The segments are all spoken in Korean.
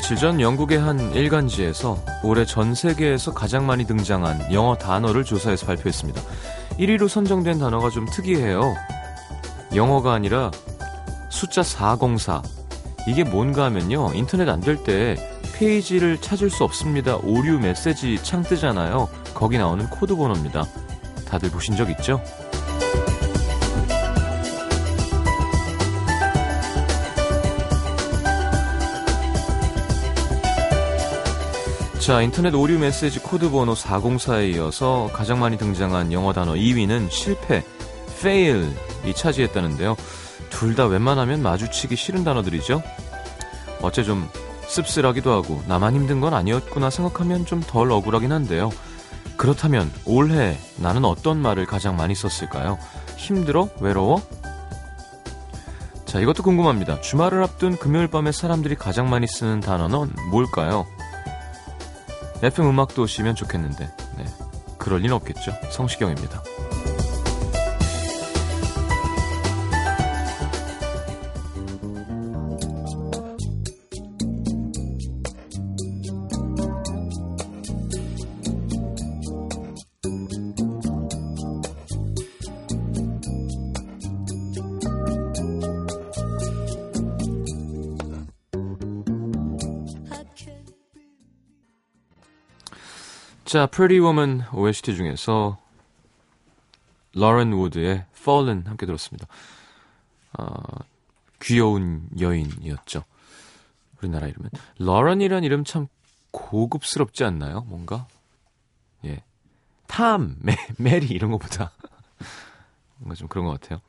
며칠 전 영국의 한 일간지에서 올해 전 세계에서 가장 많이 등장한 영어 단어를 조사해서 발표했습니다. 1위로 선정된 단어가 좀 특이해요. 영어가 아니라 숫자 404. 이게 뭔가 하면요. 인터넷 안 될 때 페이지를 찾을 수 없습니다. 오류 메시지 창 뜨잖아요. 거기 나오는 코드 번호입니다. 다들 보신 적 있죠? 자, 인터넷 오류 메시지 코드 번호 404에 이어서 가장 많이 등장한 영어 단어 2위는 실패, fail이 차지했다는데요. 둘 다 웬만하면 마주치기 싫은 단어들이죠. 어째 좀 씁쓸하기도 하고 나만 힘든 건 아니었구나 생각하면 좀 덜 억울하긴 한데요. 그렇다면 올해 나는 어떤 말을 가장 많이 썼을까요? 힘들어? 외로워? 자, 이것도 궁금합니다. 주말을 앞둔 금요일 밤에 사람들이 가장 많이 쓰는 단어는 뭘까요? FM 음악도 오시면 좋겠는데, 네. 그럴 리는 없겠죠. 성시경입니다. 자, Pretty Woman OST 중에서 로렌 우드의 Fallen 함께 들었습니다. 어, 귀여운 여인이었죠. 우리나라 이름은. 로렌이란 이름 참 고급스럽지 않나요? 뭔가? 예. 탐, 메, 메리 이런 것보다 뭔가 좀 그런 것 같아요.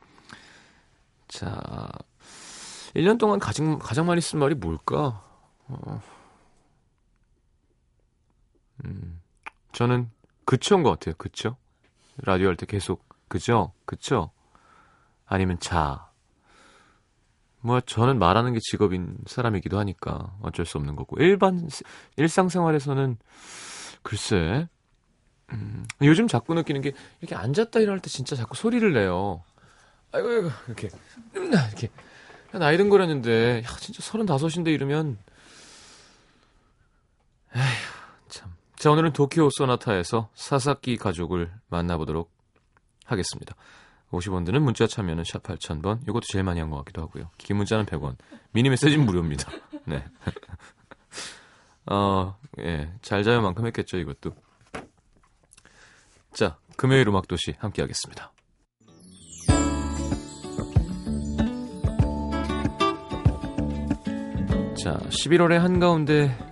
자, 1년 동안 가장, 가장 많이 쓴 말이 뭘까? 어, 음. 저는 그초인 것 같아요. 그쵸? 라디오 할 때 계속 그죠? 그쵸? 아니면 자. 뭐 저는 말하는 게 직업인 사람이기도 하니까 어쩔 수 없는 거고 일반 일상생활에서는 글쎄 음, 요즘 자꾸 느끼는 게 이렇게 앉았다 일어날 때 진짜 자꾸 소리를 내요. 아이고 아이고 이렇게 이렇게 나이 든 거렸는데 야 진짜 서른다섯인데 이러면 에휴 자, 오늘은 도쿄 소나타에서 사사키 가족을 만나보도록 하겠습니다. 50원 드는 문자 참여는 샵 8000번. 이것도 제일 많이 한 것 같기도 하고요. 긴 문자는 100원. 미니 메시지는 무료입니다. 네. 어, 예. 잘 자요 만큼 했겠죠, 이것도. 자, 금요일 음악 도시 함께 하겠습니다. 자, 11월의 한가운데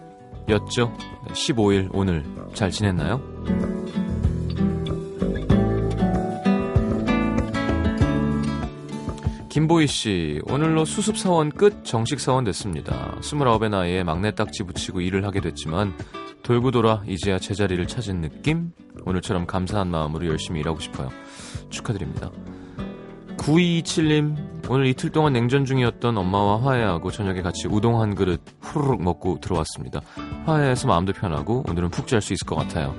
였죠. 15일 오늘 잘 지냈나요? 김보희 씨, 오늘로 수습 사원 끝 정식 사원 됐습니다. 29의 나이에 막내 딱지 붙이고 일을 하게 됐지만 돌고 돌아 이제야 제자리를 찾은 느낌? 오늘처럼 감사한 마음으로 열심히 일하고 싶어요. 축하드립니다. 9227님, 오늘 이틀 동안 냉전 중이었던 엄마와 화해하고 저녁에 같이 우동 한 그릇 후루룩 먹고 들어왔습니다. 화해해서 마음도 편하고 오늘은 푹 잘 수 있을 것 같아요.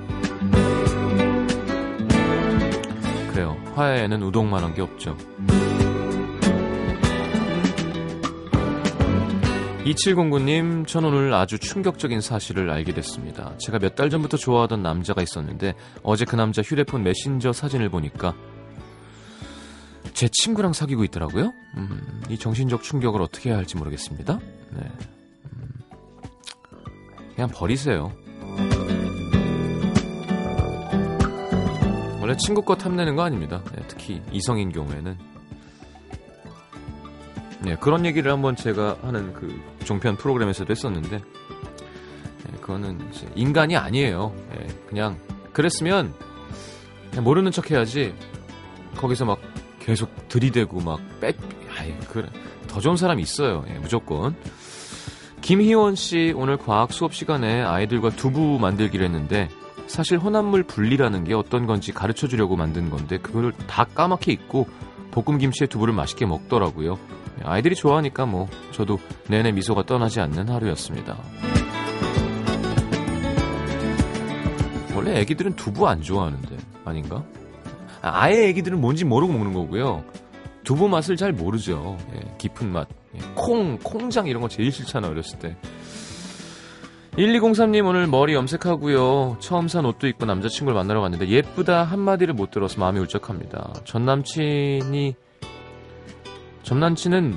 그래요. 화해에는 우동만한 게 없죠. 2709님, 전 오늘 아주 충격적인 사실을 알게 됐습니다. 제가 몇 달 전부터 좋아하던 남자가 있었는데 어제 그 남자 휴대폰 메신저 사진을 보니까 제 친구랑 사귀고 있더라고요. 음, 이 정신적 충격을 어떻게 해야 할지 모르겠습니다. 네. 음, 그냥 버리세요. 원래 친구 거 탐내는 거 아닙니다. 네, 특히 이성인 경우에는. 네, 그런 얘기를 한번 제가 하는 그 종편 프로그램에서도 했었는데, 네, 그거는 인간이 아니에요. 네, 그냥 그랬으면 그냥 모르는 척 해야지. 거기서 막 계속 들이대고 막 빽, 아이, 그래. 더 좋은 사람이 있어요. 예, 무조건. 김희원 씨 오늘 과학 수업 시간에 아이들과 두부 만들기로 했는데 사실 혼합물 분리라는 게 어떤 건지 가르쳐 주려고 만든 건데 그걸 다 까맣게 잊고 볶음 김치에 두부를 맛있게 먹더라고요. 예, 아이들이 좋아하니까 뭐 저도 내내 미소가 떠나지 않는 하루였습니다. 원래 애기들은 두부 안 좋아하는데 아닌가? 아예 애기들은 뭔지 모르고 먹는 거고요. 두부 맛을 잘 모르죠. 예, 깊은 맛. 예, 콩, 콩장 이런 거 제일 싫잖아, 어렸을 때. 1203님 오늘 머리 염색하고요. 처음 산 옷도 입고 남자친구를 만나러 갔는데 예쁘다 한마디를 못 들어서 마음이 울적합니다. 전 남친이 전 남친은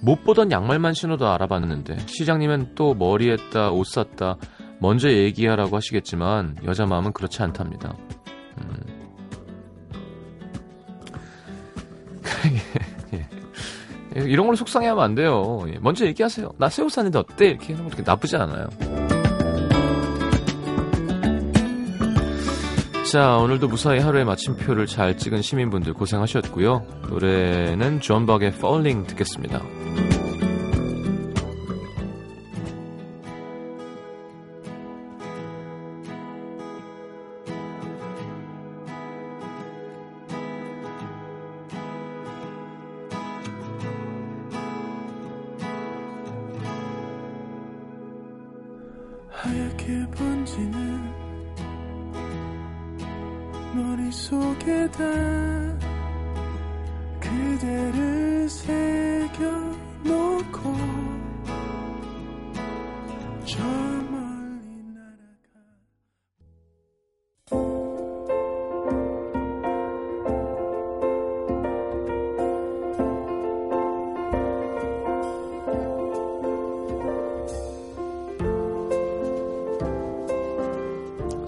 못 보던 양말만 신어도 알아봤는데 시장님은 또 머리 했다 옷 샀다 먼저 얘기하라고 하시겠지만 여자 마음은 그렇지 않답니다. 음. 이런 걸로 속상해하면 안 돼요. 예. 먼저 얘기하세요. 나 새 옷 샀는데 어때? 이렇게 하는 것도 나쁘지 않아요. 자, 오늘도 무사히 하루의 마침표를 잘 찍은 시민분들 고생하셨고요. 노래는 존 박의 Falling 듣겠습니다.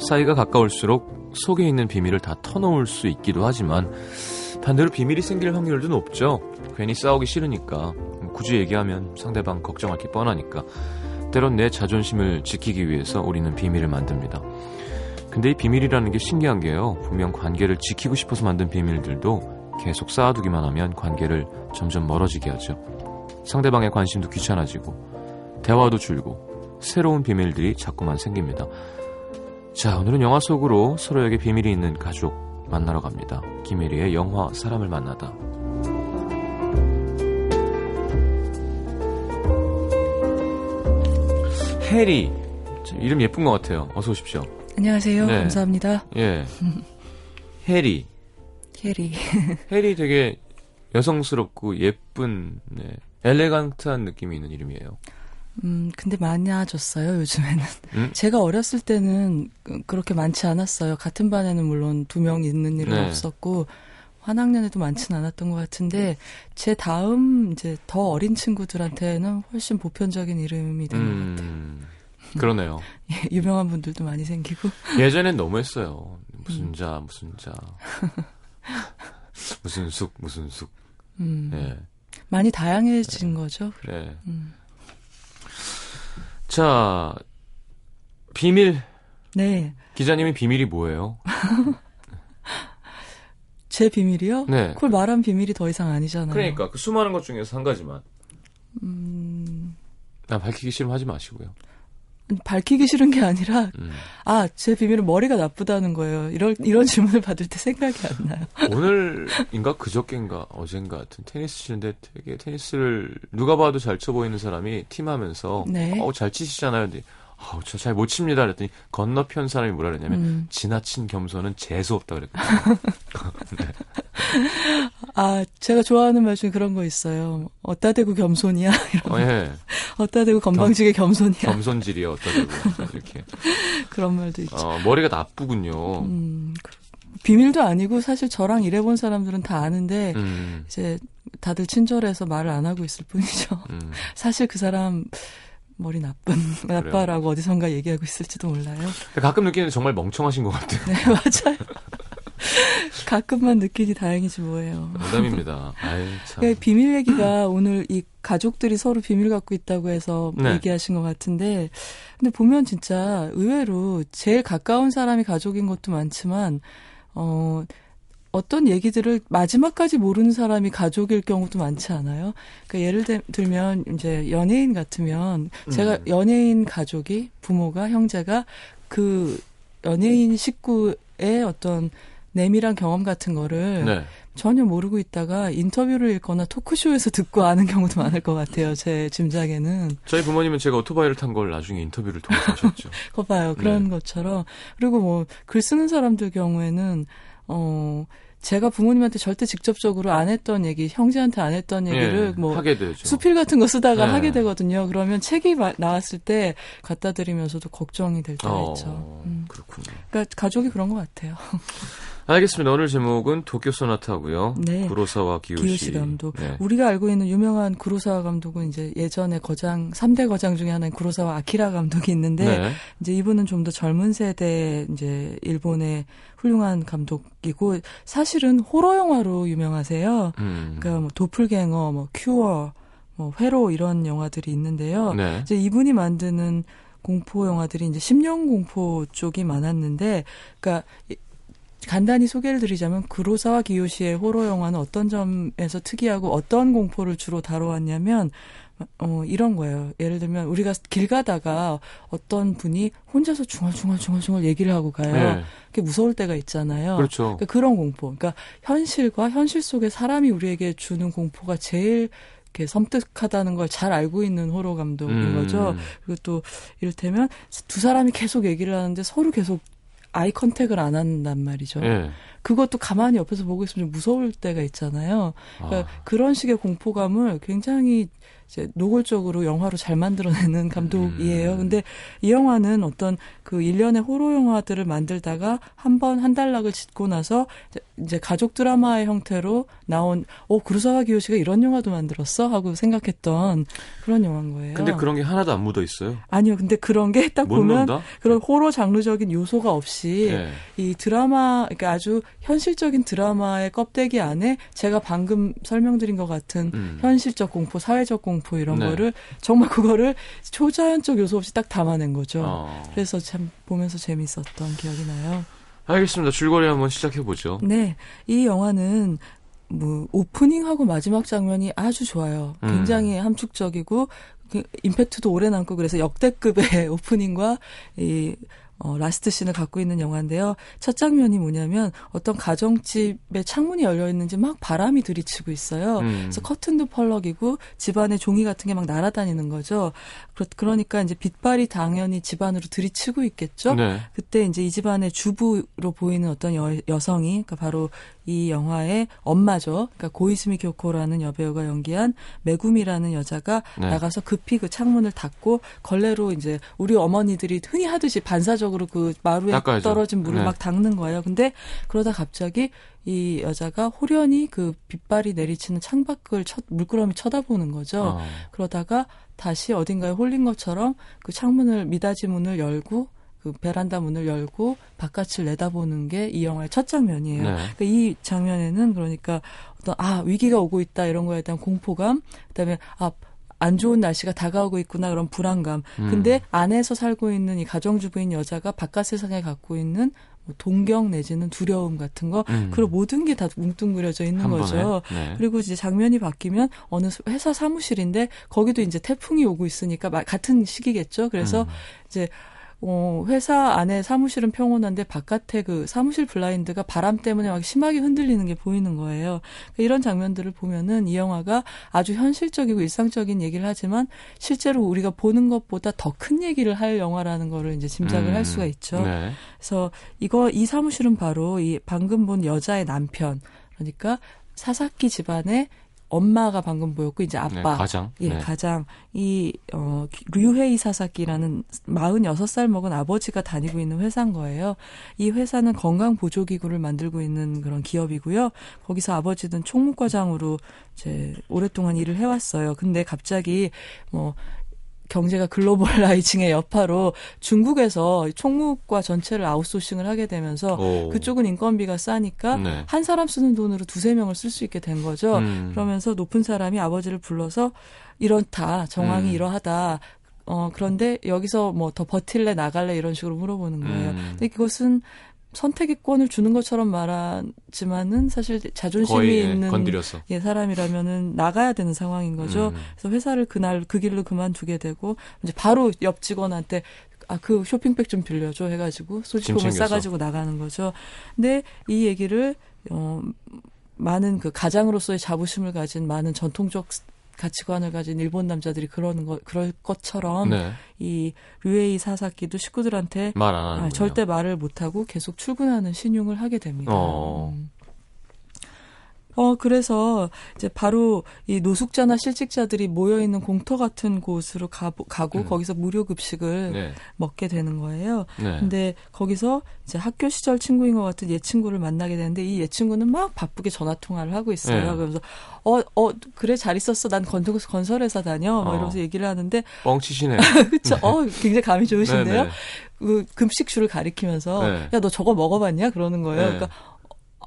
사이가 가까울수록 속에 있는 비밀을 다 터놓을 수 있기도 하지만 반대로 비밀이 생길 확률도 높죠. 괜히 싸우기 싫으니까 굳이 얘기하면 상대방 걱정할 게 뻔하니까 때론 내 자존심을 지키기 위해서 우리는 비밀을 만듭니다. 근데 이 비밀이라는 게 신기한 게요. 분명 관계를 지키고 싶어서 만든 비밀들도 계속 쌓아두기만 하면 관계를 점점 멀어지게 하죠. 상대방의 관심도 귀찮아지고 대화도 줄고 새로운 비밀들이 자꾸만 생깁니다. 자, 오늘은 영화 속으로 서로에게 비밀이 있는 가족 만나러 갑니다. 김혜리의 영화 사람을 만나다. 해리. 이름 예쁜 것 같아요. 어서 오십시오. 안녕하세요. 네. 감사합니다. 예. 해리. 해리. 해리 되게 여성스럽고 예쁜, 네. 엘레강트한 느낌이 있는 이름이에요. 음, 근데 많아졌어요, 요즘에는. 음? 제가 어렸을 때는 그렇게 많지 않았어요. 같은 반에는 물론 두 명 있는 일은 네. 없었고, 한 학년에도 많지는 않았던 것 같은데, 제 다음, 이제 더 어린 친구들한테는 훨씬 보편적인 이름이 된것 음, 같아요. 그러네요. 예, 유명한 분들도 많이 생기고. 예전엔 너무 했어요. 무슨 음. 자, 무슨 자. 무슨 숙, 무슨 숙. 음. 예. 많이 다양해진 네. 거죠. 네. 음. 자, 비밀. 네. 기자님이 비밀이 뭐예요? 제 비밀이요? 네. 그걸 말한 비밀이 더 이상 아니잖아요. 그러니까 그 수많은 것 중에서 한 가지만. 음. 나 밝히기 싫으면 하지 마시고요. 밝히기 싫은 게 아니라 음. 아제 비밀은 머리가 나쁘다는 거예요. 이런 이런 질문을 받을 때 생각이 안 나요. 오늘인가 그저께인가 어젠가 같은 테니스 치는데 되게 테니스를 누가 봐도 잘 쳐 보이는 사람이 팀하면서 네. 어잘 치시잖아요. 근데 아우 저 잘 못 칩니다. 그랬더니 건너편 사람이 뭐라 그랬냐면 음. 지나친 겸손은 재수 없다 그랬거든요. 네. 아, 제가 좋아하는 말 중에 그런 거 있어요. 어따 대고 겸손이야. 이런 어, 예. 어따 대고 건방지게 겸, 손이야 겸손질이야, 어따 대고. 이렇게. 그런 말도 있죠. 어, 머리가 나쁘군요. 음, 그, 비밀도 아니고 사실 저랑 일해본 사람들은 다 아는데, 음. 이제 다들 친절해서 말을 안 하고 있을 뿐이죠. 음. 사실 그 사람, 머리 나쁜 나빠라고 어디선가 얘기하고 있을지도 몰라요. 가끔 느끼는 정말 멍청하신 것 같아요. 네 맞아요. 가끔만 느끼니 다행이지 뭐예요. 농담입니다. 아유, 참. 네, 비밀 얘기가 오늘 이 가족들이 서로 비밀 갖고 있다고 해서 네. 얘기하신 것 같은데, 근데 보면 진짜 의외로 제일 가까운 사람이 가족인 것도 많지만, 어, 어떤 얘기들을 마지막까지 모르는 사람이 가족일 경우도 많지 않아요? 그러니까 예를 들면 이제 연예인 같으면 제가 음. 연예인 가족이 부모가 형제가 그 연예인 식구의 어떤 내밀한 경험 같은 거를 네. 전혀 모르고 있다가 인터뷰를 읽거나 토크쇼에서 듣고 아는 경우도 많을 것 같아요. 제 짐작에는. 저희 부모님은 제가 오토바이를 탄 걸 나중에 인터뷰를 통해서 하셨죠. 거 봐요. 그런 네. 것처럼. 그리고 뭐 글 쓰는 사람들 경우에는 어 제가 부모님한테 절대 직접적으로 안 했던 얘기, 형제한테 안 했던 얘기를 예, 뭐 하게 되죠. 수필 같은 거 쓰다가 네. 하게 되거든요. 그러면 책이 마- 나왔을 때 갖다 드리면서도 걱정이 될 때가 어, 있죠. 음. 그렇군요. 그러니까 가족이 그런 것 같아요. 알겠습니다. 오늘 제목은 도쿄 소나타고요. 네. 구로사와 기요시. 기요시 감독. 네. 우리가 알고 있는 유명한 구로사와 감독은 이제 예전에 거장 3대 거장 중에 하나인 구로사와 아키라 감독이 있는데 네. 이제 이분은 좀 더 젊은 세대 이제 일본의 훌륭한 감독이고 사실은 호러 영화로 유명하세요. 음. 그러니까 뭐 도플갱어, 뭐 큐어, 뭐 회로 이런 영화들이 있는데요. 네. 이제 이분이 만드는 공포 영화들이 이제 10년 공포 쪽이 많았는데, 그러니까 이- 간단히 소개를 드리자면 구로사와 기요시의 호러 영화는 어떤 점에서 특이하고 어떤 공포를 주로 다뤄왔냐면 어 이런 거예요. 예를 들면 우리가 길 가다가 어떤 분이 혼자서 중얼중얼중얼중얼 얘기를 하고 가요. 네. 그게 무서울 때가 있잖아요. 그렇죠. 그러니까 그런 공포. 그러니까 현실과 현실 속에 사람이 우리에게 주는 공포가 제일 이렇게 섬뜩하다는 걸 잘 알고 있는 호러 감독인 음. 거죠. 그리고 또 이를테면 두 사람이 계속 얘기를 하는데 서로 계속 아이 컨택을 안 한단 말이죠. 예. 그것도 가만히 옆에서 보고 있으면 좀 무서울 때가 있잖아요. 그러니까 아. 그런 식의 공포감을 굉장히 이제 노골적으로 영화로 잘 만들어내는 감독이에요. 음. 근데 이 영화는 어떤 그 일련의 호러 영화들을 만들다가 한 번 한 단락을 짓고 나서 이제- 가족 드라마의 형태로 나온 어 구루사와 기요시가 이런 영화도 만들었어 하고 생각했던 그런 영화인 거예요. 근데 그런 게 하나도 안 묻어 있어요. 아니요. 근데 그런 게딱못 보면 논다? 그런 호러 장르적인 요소가 없이 예. 이 드라마, 그러니까 아주 현실적인 드라마의 껍데기 안에 제가 방금 설명드린 것 같은 음. 현실적 공포, 사회적 공포 이런 네. 거를 정말 그거를 초자연적 요소 없이 딱 담아낸 거죠. 어. 그래서 참 보면서 재밌었던 기억이 나요. 알겠습니다. 줄거리 한번 시작해 보죠. 네, 이 영화는 뭐 오프닝하고 마지막 장면이 아주 좋아요. 음. 굉장히 함축적이고 그 임팩트도 오래 남고 그래서 역대급의 오프닝과 이 어, 라스트 씬을 갖고 있는 영화인데요. 첫 장면이 뭐냐면 어떤 가정집에 창문이 열려 있는지 막 바람이 들이치고 있어요. 음. 그래서 커튼도 펄럭이고 집안에 종이 같은 게 막 날아다니는 거죠. 그러, 그러니까 이제 빛발이 당연히 집안으로 들이치고 있겠죠. 네. 그때 이제 이 집안의 주부로 보이는 어떤 여, 여성이 그러니까 바로 이 영화의 엄마죠. 그러니까 고이스미 교코라는 여배우가 연기한 메구미라는 여자가 네. 나가서 급히 그 창문을 닫고 걸레로 이제 우리 어머니들이 흔히 하듯이 반사적 으로 그 마루에 닦아야죠. 떨어진 물을 네. 막 닦는 거예요. 근데 그러다 갑자기 이 여자가 호련히 그 빛발이 내리치는 창밖을 쳐, 물끄러미 쳐다보는 거죠. 어. 그러다가 다시 어딘가에 홀린 것처럼 그 창문을 미닫이 문을 열고 그 베란다 문을 열고 바깥을 내다보는 게 이 영화의 첫 장면이에요. 네. 그러니까 이 장면에는 그러니까 어떤 아 위기가 오고 있다 이런 거에 대한 공포감, 그다음에 아 안 좋은 날씨가 다가오고 있구나 그런 불안감. 음. 근데 안에서 살고 있는 이 가정주부인 여자가 바깥 세상에 갖고 있는 뭐 동경 내지는 두려움 같은 거, 음. 그런 모든 게 다 뭉뚱그려져 있는 한 거죠. 네. 그리고 이제 장면이 바뀌면 어느 회사 사무실인데 거기도 이제 태풍이 오고 있으니까 마- 같은 시기겠죠. 그래서 음. 이제 어, 회사 안에 사무실은 평온한데 바깥에 그 사무실 블라인드가 바람 때문에 막 심하게 흔들리는 게 보이는 거예요. 그러니까 이런 장면들을 보면은 이 영화가 아주 현실적이고 일상적인 얘기를 하지만 실제로 우리가 보는 것보다 더 큰 얘기를 할 영화라는 거를 이제 짐작을 음. 할 수가 있죠. 네. 그래서 이거 이 사무실은 바로 이 방금 본 여자의 남편 그러니까 사사키 집안의 엄마가 방금 보였고 이제 네. 아빠 가장. 예, 네. 가장 이 어, 류헤이 사사키라는 46살 먹은 아버지가 다니고 있는 회사인 거예요. 이 회사는 건강 보조 기구를 만들고 있는 그런 기업이고요. 거기서 아버지는 총무과장으로 이제 오랫동안 일을 해왔어요. 근데 갑자기 뭐 경제가 글로벌라이징의 여파로 중국에서 총무과 전체를 아웃소싱을 하게 되면서 오. 그쪽은 인건비가 싸니까 네. 한 사람 쓰는 돈으로 두세 명을 쓸 수 있게 된 거죠. 음. 그러면서 높은 사람이 아버지를 불러서 이렇다 정황이 음. 이러하다. 어 그런데 여기서 뭐 더 버틸래 나갈래 이런 식으로 물어보는 거예요. 음. 근데 그것은 선택의 권을 주는 것처럼 말하지만은 사실 자존심이 거의 예, 있는 건드렸어. 예, 사람이라면은 나가야 되는 상황인 거죠. 음. 그래서 회사를 그날 그 길로 그만두게 되고 이제 바로 옆 직원한테 아 그 쇼핑백 좀 빌려줘 해가지고 소지품을. 싸가지고 나가는 거죠. 근데 이 얘기를 어 많은 그 가장으로서의 자부심을 가진 많은 전통적 가치관을 가진 일본 남자들이 그러는 거 그럴 것처럼 네. 이 류에이 사사키도 식구들한테 말안 아, 절대 말을 못 하고 계속 출근하는 신용을 하게 됩니다. 어. 음. 어, 그래서 이제 바로 이 노숙자나 실직자들이 모여있는 공터 같은 곳으로 가, 가고 음. 거기서 무료 급식을 네. 먹게 되는 거예요. 네. 근데 거기서 이제 학교 시절 친구인 것 같은 옛 친구를 만나게 되는데 이옛 친구는 막 바쁘게 전화 통화를 하고 있어요. 네. 그러면서 어, 어, 그래 잘 있었어. 난 건설, 건설회사 다녀. 막 어. 이러면서 얘기를 하는데 뻥치시네요. 네. 어, 굉장히 감이 좋으신데요. 네, 네. 그 급식줄을 가리키면서 네. 야너 저거 먹어봤냐 그러는 거예요. 네. 그러니까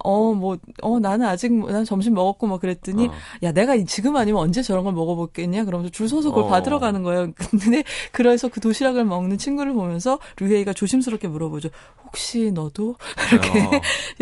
어, 뭐, 어, 나는 아직, 난 점심 먹었고, 막 그랬더니, 어. 야, 내가 지금 아니면 언제 저런 걸 먹어보겠냐? 그러면서 줄 서서 그걸 어. 받으러 가는 거예요. 근데, 그래서 그 도시락을 먹는 친구를 보면서, 류혜이가 조심스럽게 물어보죠. 혹시 너도? 이렇게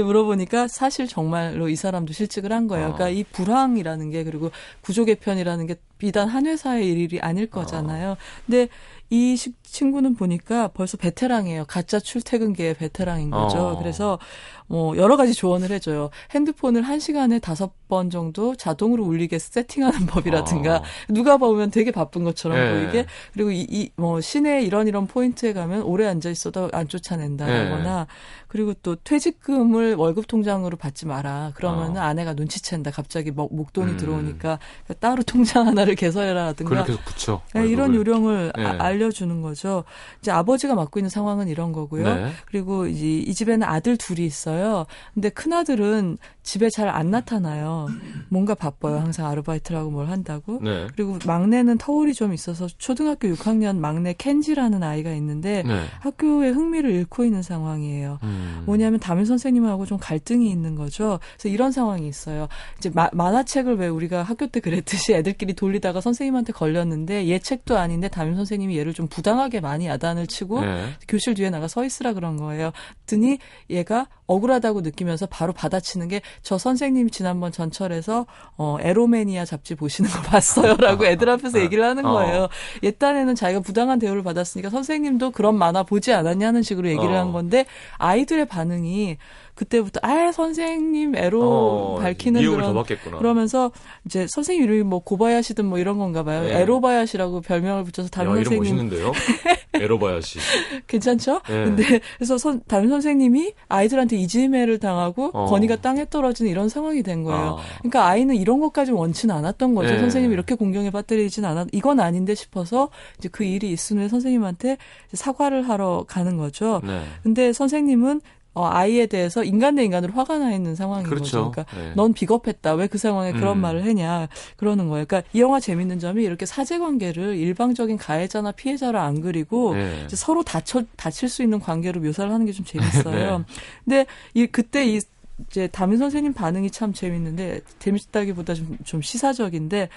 어. 물어보니까, 사실 정말로 이 사람도 실직을 한 거예요. 그러니까 어. 이 불황이라는 게, 그리고 구조 개편이라는 게 비단 한 회사의 일이 아닐 거잖아요. 근데, 이 친구는 보니까 벌써 베테랑이에요. 가짜 출퇴근계의 베테랑인 거죠. 어. 그래서 뭐 여러 가지 조언을 해줘요. 핸드폰을 한 시간에 다섯 번 정도 자동으로 울리게 세팅하는 법이라든가 어. 누가 보면 되게 바쁜 것처럼 네. 보이게 그리고 이뭐 시내 이런 이런 포인트에 가면 오래 앉아 있어도 안 쫓아낸다거나 네. 그리고 또 퇴직금을 월급 통장으로 받지 마라. 그러면 은 어. 아내가 눈치챈다. 갑자기 목, 목돈이 음. 들어오니까 따로 통장 하나를 개설해라든가 그렇게 붙여. 네, 이런 요령을 네. 아, 알려주는 거죠. 이제 아버지가 맡고 있는 상황은 이런 거고요. 네. 그리고 이제 이 집에는 아들 둘이 있어요. 근데 큰 아들은 집에 잘 안 나타나요. 뭔가 바빠요. 항상 아르바이트라고 뭘 한다고. 네. 그리고 막내는 터울이 좀 있어서 초등학교 6학년 막내 켄지라는 아이가 있는데 네. 학교에 흥미를 잃고 있는 상황이에요. 음. 뭐냐면 담임 선생님하고 좀 갈등이 있는 거죠. 그래서 이런 상황이 있어요. 이제 마, 만화책을 왜 우리가 학교 때 그랬듯이 애들끼리 돌리다가 선생님한테 걸렸는데 얘 책도 아닌데 담임 선생님이 얘를 좀 부당하게 많이 야단을 치고 네. 교실 뒤에 나가 서 있으라 그런 거예요. 그랬더니 얘가 억울하다고 느끼면서 바로 받아치는 게저 선생님이 지난번 전철에서 어 에로메니아 잡지 보시는 거 봤어요라고 애들 앞에서 얘기를 하는 어. 거예요. 옛날에는 자기가 부당한 대우를 받았으니까 선생님도 그런 만화 보지 않았냐는 식으로 얘기를 한 어. 건데 아이들의 반응이 그때부터 아 선생님 애로 어, 밝히는 그런 그러면서 이제 선생님 이름이 뭐 고바야시든 뭐 이런 건가 봐요. 네. 에로바야시라고 별명을 붙여서 담임 야, 선생님 멋있는데요. 에로바야시. 괜찮죠? 네. 근데 그래서 선, 담임 선생님이 아이들한테 이지매를 당하고 어. 건이가 땅에 떨어지는 이런 상황이 된 거예요. 아. 그러니까 아이는 이런 것까지 원치는 않았던 거죠. 네. 선생님이 이렇게 공경에 빠뜨리진 않았 이건 아닌데 싶어서 이제 그 일이 있은 후에 선생님한테 사과를 하러 가는 거죠. 네. 근데 선생님은 어, 아이에 대해서 인간 대 인간으로 화가 나 있는 상황인 그렇죠. 거죠. 그러니까 네. 넌 비겁했다. 왜 그 상황에 그런 음. 말을 했냐. 그러는 거예요. 그러니까 이 영화 재밌는 점이 이렇게 사제 관계를 일방적인 가해자나 피해자를 안 그리고 네. 서로 다쳐 다칠 수 있는 관계로 묘사를 하는 게 좀 재밌어요. 네. 근데 이 그때 이 이제 담임 선생님 반응이 참 재밌는데 재밌다기보다 좀, 좀 시사적인데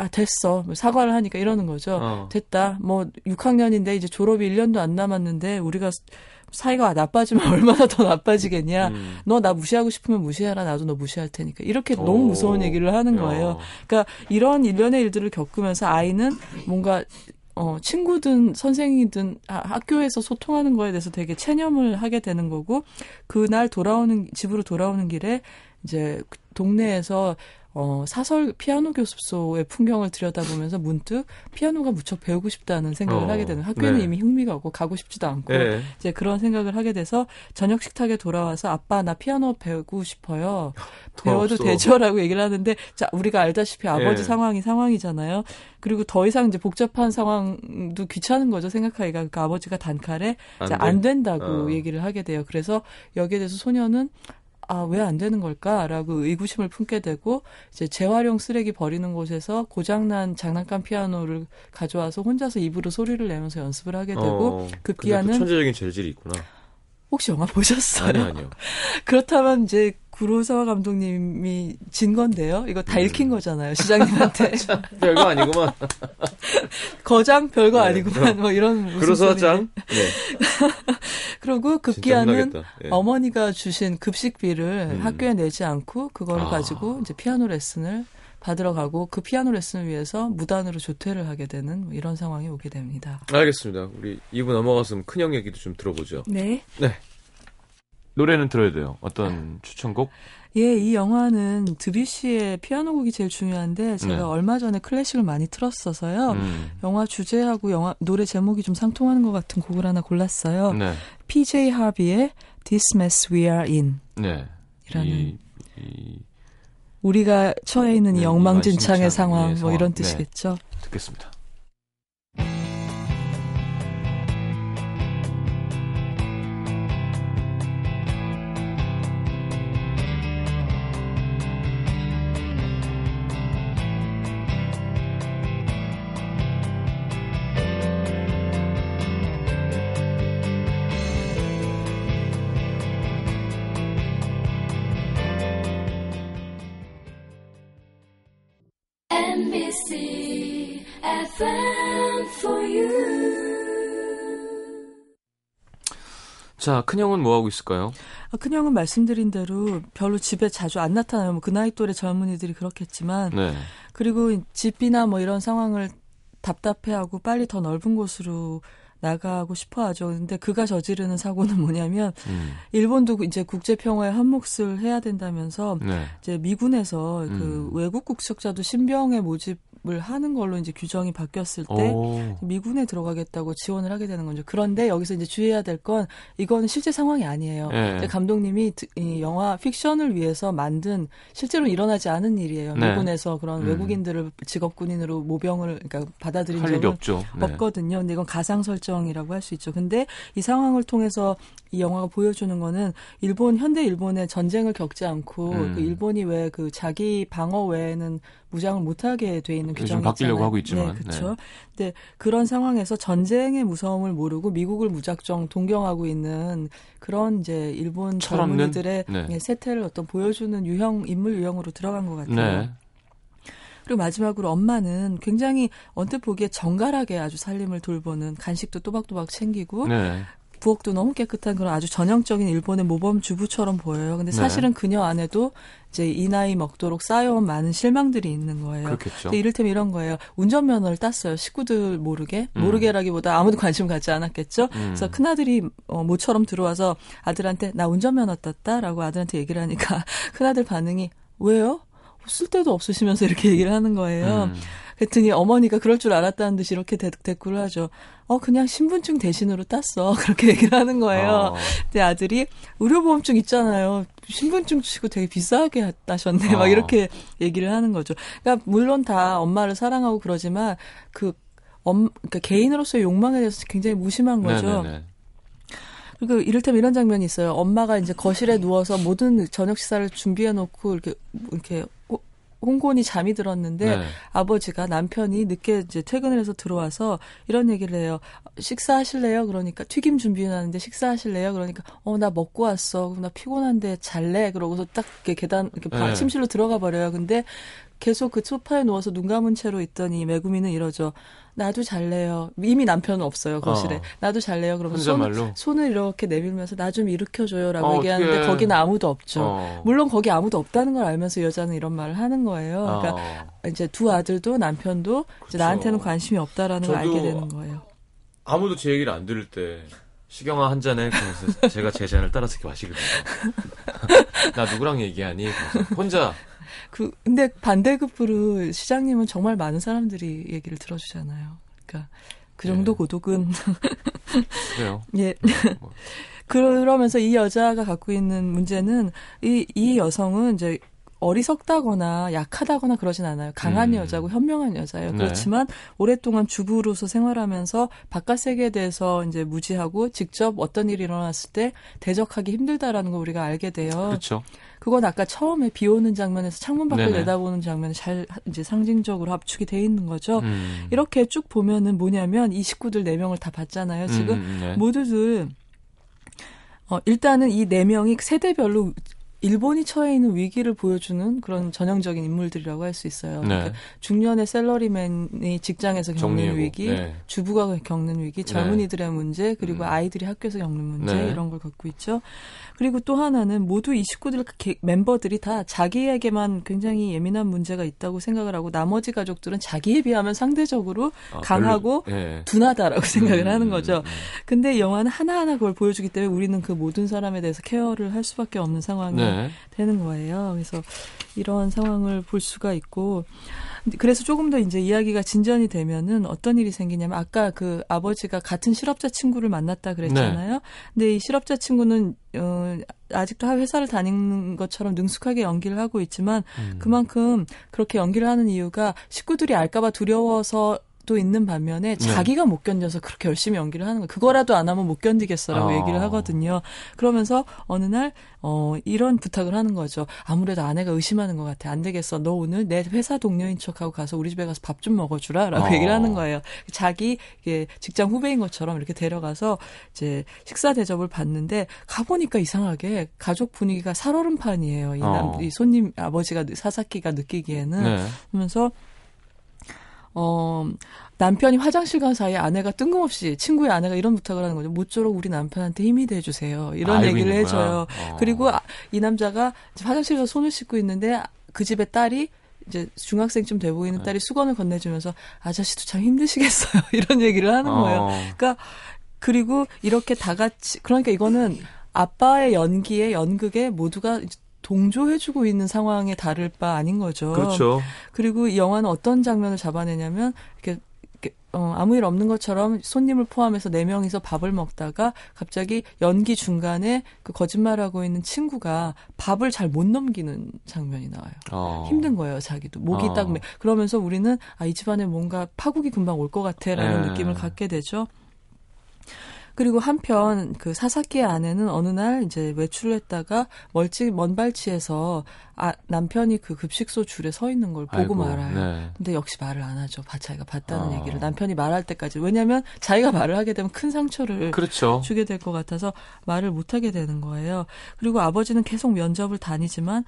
아 됐어 뭐 사과를 하니까 이러는 거죠. 어. 됐다. 뭐 6학년인데 이제 졸업이 1년도 안 남았는데 우리가 사이가 나빠지면 얼마나 더 나빠지겠냐. 음. 너나 무시하고 싶으면 무시해라. 나도 너 무시할 테니까. 이렇게 오. 너무 무서운 얘기를 하는 거예요. 그러니까 이런 일련의 일들을 겪으면서 아이는 뭔가 어, 친구든 선생이든 학교에서 소통하는 거에 대해서 되게 체념을 하게 되는 거고 그날 돌아오는 집으로 돌아오는 길에 이제 동네에서 어, 사설 피아노 교습소의 풍경을 들여다보면서 문득 피아노가 무척 배우고 싶다는 생각을 어, 하게 되는 학교에는 네. 이미 흥미가 없고 가고 싶지도 않고 네. 이제 그런 생각을 하게 돼서 저녁 식탁에 돌아와서 아빠 나 피아노 배우고 싶어요. 배워도 없어. 되죠라고 얘기를 하는데 자 우리가 알다시피 아버지 네. 상황이 상황이잖아요. 그리고 더 이상 이제 복잡한 상황도 귀찮은 거죠 생각하기가 그러니까 아버지가 단칼에 안, 안 된다고 어. 얘기를 하게 돼요. 그래서 여기에 대해서 소녀는 아, 왜 안 되는 걸까라고 의구심을 품게 되고 이제 재활용 쓰레기 버리는 곳에서 고장난 장난감 피아노를 가져와서 혼자서 입으로 소리를 내면서 연습을 하게 되고 어, 급기야는 천재적인 재질이 있구나. 혹시 영화 보셨어요? 아니요, 아니요. 그렇다면 이제 구로사와 감독님이 진 건데요. 이거 다 음. 읽힌 거잖아요, 시장님한테. 별거 아니구만. 거장 별거 네, 아니구만. 뭐 이런 구로사장. 네. 그리고 급기야는 네. 어머니가 주신 급식비를 음. 학교에 내지 않고 그걸 아. 가지고 이제 피아노 레슨을 받으러 가고 그 피아노 레슨을 위해서 무단으로 조퇴를 하게 되는 뭐 이런 상황이 오게 됩니다. 알겠습니다. 우리 2부 넘어갔으면 큰형 얘기도 좀 들어보죠. 네. 네. 노래는 들어야 돼요. 어떤 추천곡? 예, 이 영화는 드뷔시의 피아노 곡이 제일 중요한데 제가 네. 얼마 전에 클래식을 많이 틀었어서요. 음. 영화 주제하고 영화 노래 제목이 좀 상통하는 것 같은 곡을 하나 골랐어요. 네. PJ 하비의 This Mess We Are In. 네. 이라는 이, 이 우리가 처해 있는 이 네, 엉망진창의 상황, 뭐 이런 네. 뜻이겠죠. 네. 듣겠습니다. 자, 큰형은 뭐 하고 있을까요? 아, 큰형은 말씀드린 대로 별로 집에 자주 안 나타나요. 뭐 그 나이 또래 젊은이들이 그렇겠지만. 네. 그리고 집이나 뭐 이런 상황을 답답해하고 빨리 더 넓은 곳으로 나가고 싶어 하죠. 근데 그가 저지르는 사고는 뭐냐면 음. 일본도 이제 국제 평화에 한 몫을 해야 된다면서 네. 이제 미군에서 그 음. 그 외국 국적자도 신병의 모집 을 하는 걸로 이제 규정이 바뀌었을 때 오. 미군에 들어가겠다고 지원을 하게 되는 거죠. 그런데 여기서 이제 주의해야 될 건 이건 실제 상황이 아니에요. 네. 감독님이 이 영화 픽션을 위해서 만든 실제로 일어나지 않은 일이에요. 네. 미군에서 그런 음. 외국인들을 직업 군인으로 모병을 그러니까 받아들인 적은 없죠. 네. 없거든요. 근데 이건 가상 설정이라고 할 수 있죠. 근데 이 상황을 통해서 이 영화가 보여주는 거는 일본 현대 일본의 전쟁을 겪지 않고 음. 그 일본이 왜 그 자기 방어 외에는 무장을 못하게 돼 있는 규정이 바뀌려고 하고 있지만. 네, 그렇죠. 네. 근데 그런 상황에서 전쟁의 무서움을 모르고 미국을 무작정 동경하고 있는 그런 이제 일본 젊은이들의 네. 네. 세태를 어떤 보여주는 유형 인물 유형으로 들어간 것 같아요. 네. 그리고 마지막으로 엄마는 굉장히 언뜻 보기에 정갈하게 아주 살림을 돌보는 간식도 또박또박 챙기고 네. 부엌도 너무 깨끗한 그런 아주 전형적인 일본의 모범 주부처럼 보여요. 근데 네. 사실은 네. 그녀 안에도 이제 이 나이 먹도록 쌓여온 많은 실망들이 있는 거예요. 그렇겠죠. 이를테면 이런 거예요. 운전면허를 땄어요. 식구들 모르게. 음. 모르게라기보다 아무도 관심 갖지 않았겠죠. 음. 그래서 큰 아들이 어, 모처럼 들어와서 아들한테 나 운전면허 땄다라고 아들한테 얘기를 하니까 큰 아들 반응이 왜요? 쓸 데도 없으시면서 이렇게 얘기를 하는 거예요. 음. 그랬더니 어머니가 그럴 줄 알았다는 듯이 이렇게 대, 댓글을 하죠. 어, 그냥 신분증 대신으로 땄어. 그렇게 얘기를 하는 거예요. 어. 근데 아들이 의료보험증 있잖아요. 신분증 주시고 되게 비싸게 따셨네. 어. 막 이렇게 얘기를 하는 거죠. 그러니까 물론 다 엄마를 사랑하고 그러지만 그 엄, 그러니까 개인으로서의 욕망에 대해서 굉장히 무심한 거죠. 네네네. 그리고 이를테면 이런 장면이 있어요. 엄마가 이제 거실에 누워서 모든 저녁 식사를 준비해 놓고 이렇게 이렇게 홍곤이 잠이 들었는데 네. 아버지가 남편이 늦게 이제 퇴근을 해서 들어와서 이런 얘기를 해요. 식사하실래요? 그러니까 튀김 준비해놨는데 식사하실래요? 그러니까 어 나 먹고 왔어. 나 피곤한데 잘래? 그러고서 딱 이렇게 계단 이렇게 네. 침실로 들어가 버려요. 근데 계속 그 소파에 누워서 눈 감은 채로 있더니 매구미는 이러죠. 나도 잘래요. 이미 남편은 없어요 거실에. 어. 나도 잘래요. 그러면 손, 손을 이렇게 내밀면서 나 좀 일으켜줘요라고 어, 얘기하는데 어떡해. 거기는 아무도 없죠. 어. 물론 거기 아무도 없다는 걸 알면서 여자는 이런 말을 하는 거예요. 그러니까 어. 이제 두 아들도 남편도 이제 나한테는 관심이 없다라는 걸 알게 되는 거예요. 아무도 제 얘기를 안 들을 때 시경아 한 잔에 그래서 제가 제 잔을 따라서 이렇게 마시거든요. 나 누구랑 얘기하니? 혼자 그 근데 반대급부로 시장님은 정말 많은 사람들이 얘기를 들어주잖아요. 그러니까 그 정도 네. 고독은 그래요. 예. 뭐. 그러면서 이 여자가 갖고 있는 문제는 이, 이 여성은 이제 어리석다거나 약하다거나 그러진 않아요. 강한 음. 여자고 현명한 여자예요. 네. 그렇지만 오랫동안 주부로서 생활하면서 바깥 세계에 대해서 이제 무지하고 직접 어떤 일이 일어났을 때 대적하기 힘들다라는 걸 우리가 알게 돼요. 그렇죠. 그건 아까 처음에 비 오는 장면에서 창문 밖을 네네. 내다보는 장면이 잘 이제 상징적으로 압축이 돼 있는 거죠. 음. 이렇게 쭉 보면은 뭐냐면 이 식구들 네 명을 다 봤잖아요. 지금 음, 네. 모두들 어, 일단은 이 네 명이 세대별로 일본이 처해 있는 위기를 보여주는 그런 전형적인 인물들이라고 할 수 있어요. 네. 그러니까 중년의 셀러리맨이 직장에서 겪는 정리하고. 위기, 네. 주부가 겪는 위기, 네. 젊은이들의 문제, 그리고 음. 아이들이 학교에서 겪는 문제 네. 이런 걸 갖고 있죠. 그리고 또 하나는 모두 이 식구들 멤버들이 다 자기에게만 굉장히 예민한 문제가 있다고 생각을 하고 나머지 가족들은 자기에 비하면 상대적으로 아, 강하고 네. 둔하다라고 생각을 음, 하는 거죠. 음, 음. 근데 영화는 하나하나 그걸 보여주기 때문에 우리는 그 모든 사람에 대해서 케어를 할 수밖에 없는 상황이에요. 네. 되는 거예요. 그래서 이런 상황을 볼 수가 있고 그래서 조금 더 이제 이야기가 진전이 되면은 어떤 일이 생기냐면 아까 그 아버지가 같은 실업자 친구를 만났다 그랬잖아요. 네. 근데 이 실업자 친구는 어 아직도 회사를 다니는 것처럼 능숙하게 연기를 하고 있지만 음. 그만큼 그렇게 연기를 하는 이유가 식구들이 알까봐 두려워서 도 있는 반면에 네. 자기가 못 견뎌서 그렇게 열심히 연기를 하는 거예요. 그거라도 안 하면 못 견디겠어라고 어. 얘기를 하거든요. 그러면서 어느 날 어, 이런 부탁을 하는 거죠. 아무래도 아내가 의심하는 것 같아. 안 되겠어. 너 오늘 내 회사 동료인 척하고 가서 우리 집에 가서 밥 좀 먹어주라라고 어. 얘기를 하는 거예요. 자기 이게 직장 후배인 것처럼 이렇게 데려가서 이제 식사 대접을 받는데 가보니까 이상하게 가족 분위기가 살얼음판이에요. 이, 남, 어. 이 손님 아버지가 사사키가 느끼기에는 네. 그러면서 어, 남편이 화장실 간 사이에 아내가 뜬금없이 친구의 아내가 이런 부탁을 하는 거죠. 모쪼록 우리 남편한테 힘이 돼 주세요. 이런 얘기를 해 줘요. 어. 그리고 아, 이 남자가 화장실 가서 손을 씻고 있는데 그 집의 딸이 이제 중학생쯤 돼 보이는 네. 딸이 수건을 건네주면서 아저씨도 참 힘드시겠어요. 이런 얘기를 하는 거예요. 어. 그러니까 그리고 이렇게 다 같이 그러니까 이거는 아빠의 연기에 연극에 모두가 동조해주고 있는 상황에 다를 바 아닌 거죠. 그렇죠. 그리고 이 영화는 어떤 장면을 잡아내냐면 이렇게 어, 아무 일 없는 것처럼 손님을 포함해서 네 명이서 밥을 먹다가 갑자기 연기 중간에 그 거짓말하고 있는 친구가 밥을 잘 못 넘기는 장면이 나와요. 어. 힘든 거예요, 자기도. 목이 어. 딱, 그러면서 우리는 아, 이 집안에 뭔가 파국이 금방 올 것 같아 라는 네. 느낌을 갖게 되죠. 그리고 한편 그 사사키의 아내는 어느 날 이제 외출을 했다가 멀찍 먼 발치에서 아, 남편이 그 급식소 줄에 서 있는 걸 보고 아이고, 말아요. 네. 근데 역시 말을 안 하죠. 자기가 봤다는 어. 얘기를 남편이 말할 때까지. 왜냐하면 자기가 말을 하게 되면 큰 상처를 그렇죠. 주게 될 것 같아서 말을 못 하게 되는 거예요. 그리고 아버지는 계속 면접을 다니지만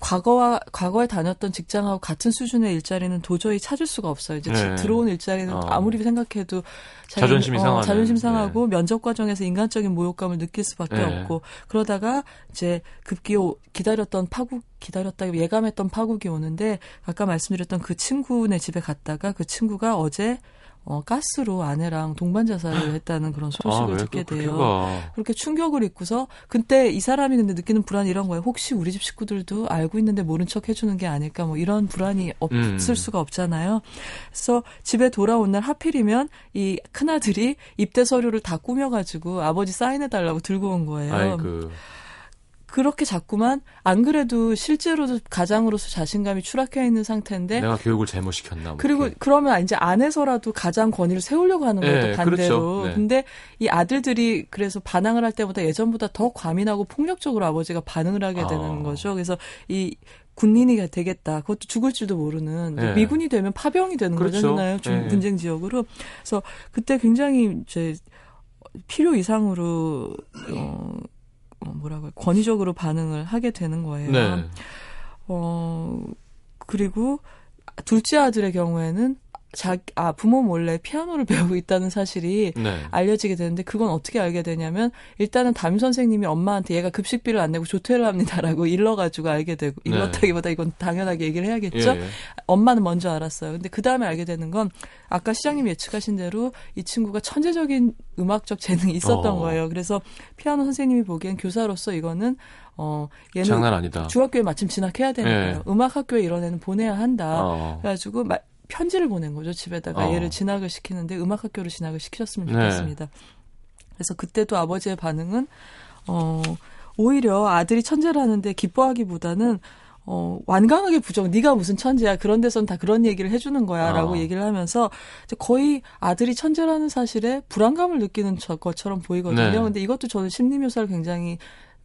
과거와 과거에 다녔던 직장하고 같은 수준의 일자리는 도저히 찾을 수가 없어요. 이제 네. 들어온 일자리는 어. 아무리 생각해도 자기, 자존심이 어, 상하네. 자존심 상하고 네. 면접 과정에서 인간적인 모욕감을 느낄 수밖에 네. 없고 그러다가 이제 급기 기다렸던 파국 기다렸다 예감했던 파국이 오는데 아까 말씀드렸던 그 친구네 집에 갔다가 그 친구가 어제 어, 가스로 아내랑 동반 자살을 했다는 그런 소식을 아, 듣게 돼요. 그렇게 충격을 입고서 그때 이 사람이 근데 느끼는 불안이 이런 거예요. 혹시 우리 집 식구들도 알고 있는데 모른 척 해주는 게 아닐까 뭐 이런 불안이 없을 음. 수가 없잖아요. 그래서 집에 돌아온 날 하필이면 이 큰아들이 입대 서류를 다 꾸며가지고 아버지 사인해달라고 들고 온 거예요. 아이고. 그렇게 자꾸만 안 그래도 실제로도 가장으로서 자신감이 추락해 있는 상태인데 내가 교육을 잘못 시켰나 뭐 그리고 이렇게. 그러면 이제 안에서라도 가장 권위를 세우려고 하는 거예요 네, 반대로 그렇죠. 네. 근데 이 아들들이 그래서 반항을 할 때보다 예전보다 더 과민하고 폭력적으로 아버지가 반응을 하게 되는 아. 거죠 그래서 이 군인이 되겠다. 그것도 죽을 줄도 모르는 네. 미군이 되면 파병이 되는 그렇죠. 거잖아요. 네. 분쟁 지역으로. 그래서 그때 굉장히 이제 필요 이상으로 어 어, 뭐라고 권위적으로 반응을 하게 되는 거예요. 네. 어 그리고 둘째 아들의 경우에는 자, 아, 부모 몰래 피아노를 배우고 있다는 사실이 네. 알려지게 되는데 그건 어떻게 알게 되냐면 일단은 담임 선생님이 엄마한테 얘가 급식비를 안 내고 조퇴를 합니다라고 일러가지고 알게 되고 네. 일렀다기보다 이건 당연하게 얘기를 해야겠죠. 예, 예. 엄마는 먼저 알았어요. 근데 그 다음에 알게 되는 건 아까 시장님 예측하신 대로 이 친구가 천재적인 음악적 재능이 있었던 어. 거예요. 그래서 피아노 선생님이 보기엔 교사로서 이거는 어 얘는 장난 아니다. 중학교에 마침 진학해야 되는 예. 거예요. 음악 학교에 이런 애는 보내야 한다. 어. 그래가지고 마, 편지를 보낸 거죠. 집에다가 어. 얘를 진학을 시키는데 음악 학교로 진학을 시키셨으면 네. 좋겠습니다. 네. 그래서 그때도 아버지의 반응은 어 오히려 아들이 천재라는데 기뻐하기보다는 어, 완강하게 부정, 네가 무슨 천재야. 그런 데선 다 그런 얘기를 해주는 거야. 라고 어. 얘기를 하면서 거의 아들이 천재라는 사실에 불안감을 느끼는 것처럼 보이거든요. 네. 근데 이것도 저는 심리 묘사를 굉장히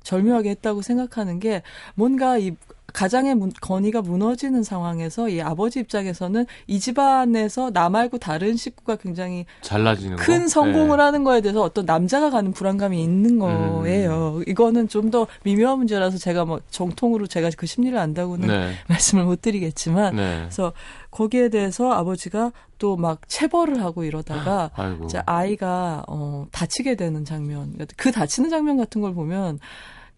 절묘하게 했다고 생각하는 게 뭔가 이 가장의 문, 건의가 무너지는 상황에서 이 아버지 입장에서는 이 집안에서 나 말고 다른 식구가 굉장히 잘나지는 큰 거? 성공을 네. 하는 거에 대해서 어떤 남자가 가는 불안감이 있는 음. 거예요. 음. 이거는 좀 더 미묘한 문제라서 제가 뭐 정통으로 제가 그 심리를 안다고는 네. 말씀을 못 드리겠지만 네. 그래서 거기에 대해서 아버지가 또 막 체벌을 하고 이러다가 이제 아이가 어 다치게 되는 장면 그 다치는 장면 같은 걸 보면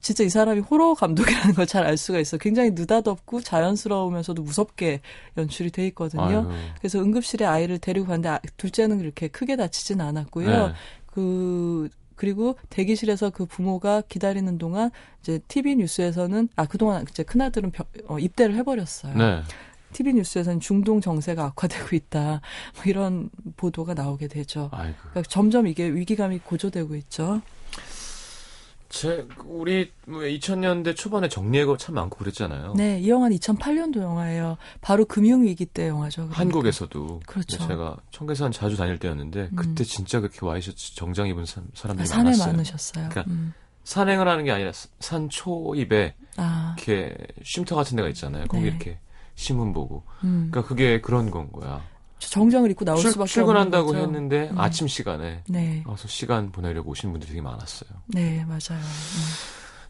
진짜 이 사람이 호러 감독이라는 걸 잘 알 수가 있어. 굉장히 느닷없고 자연스러우면서도 무섭게 연출이 돼 있거든요. 아유. 그래서 응급실에 아이를 데리고 갔는데 아, 둘째는 그렇게 크게 다치진 않았고요. 네. 그, 그리고 대기실에서 그 부모가 기다리는 동안 이제 TV 뉴스에서는 아 그동안 이제 큰 아들은 벼, 어, 입대를 해버렸어요. 네. TV 뉴스에서는 중동 정세가 악화되고 있다. 뭐 이런 보도가 나오게 되죠. 그러니까 점점 이게 위기감이 고조되고 있죠. 제 우리 2000년대 뭐 초반에 정리해고 참 많고 그랬잖아요. 네, 이 영화는 2008년도 영화예요. 바로 금융 위기 때 영화죠. 그러니까. 한국에서도 그렇죠. 제가 청계산 자주 다닐 때였는데 음. 그때 진짜 그렇게 와이셔츠 정장 입은 사람들이 아, 많았어요. 산에 많으셨어요. 그러니까 음. 산행을 하는 게 아니라 산 초입에 아. 이렇게 쉼터 같은 데가 있잖아요. 거기 네. 이렇게 신문 보고. 음. 그러니까 그게 그런 건 거야. 정장을 입고 나올 출, 수밖에 출근한다고 했는데 음. 아침 시간에 네. 와서 시간 보내려고 오시는 분들이 되게 많았어요. 네, 맞아요. 음.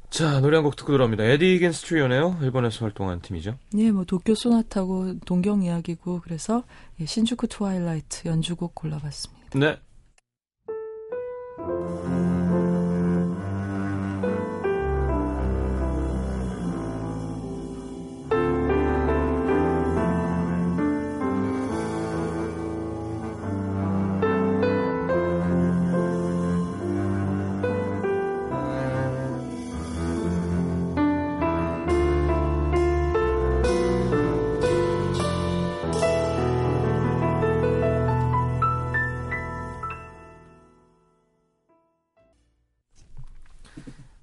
자, 노래 한 곡 듣고 들어옵니다. 에디 겐스 트리오네요. 일본에서 활동한 팀이죠. 네, 뭐 도쿄 소나타고 동경 이야기고 그래서 예, 신주쿠 트와일라이트 연주곡 골라봤습니다. 네.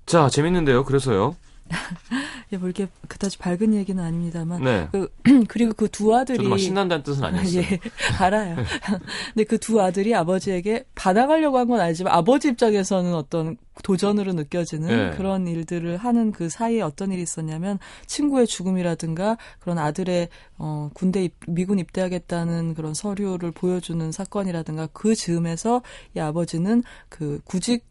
자, 재밌는데요. 그래서요. 예, 뭐 이렇게 그다지 밝은 얘기는 아닙니다만. 네. 그, 그리고 그 두 아들이. 저도 막 신난다는 뜻은 아니었어요. 예, 알아요. 근데 그 두 아들이 아버지에게 받아가려고 한건 알지만 아버지 입장에서는 어떤 도전으로 느껴지는 네. 그런 일들을 하는 그 사이에 어떤 일이 있었냐면 친구의 죽음이라든가 그런 아들의 어 군대 입, 미군 입대하겠다는 그런 서류를 보여주는 사건이라든가 그 즈음에서 이 아버지는 그 구직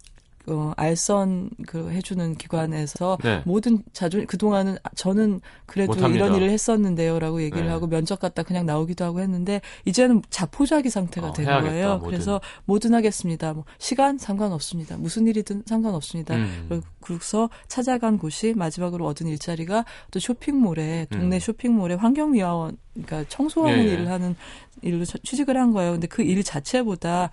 어, 알선 그 해주는 기관에서 네. 모든 자존 그 동안은 저는 그래도 못합니다. 이런 일을 했었는데요라고 얘기를 네. 하고 면접 갔다 그냥 나오기도 하고 했는데 이제는 자포자기 상태가 어, 된 해야겠다, 거예요. 뭐든. 그래서 뭐든 하겠습니다. 뭐 시간 상관없습니다. 무슨 일이든 상관없습니다. 음. 그래서 찾아간 곳이 마지막으로 얻은 일자리가 또 쇼핑몰에 동네 음. 쇼핑몰에 환경미화원 그러니까 청소하는 네. 일을 하는 일로 취직을 한 거예요. 근데 그 일 자체보다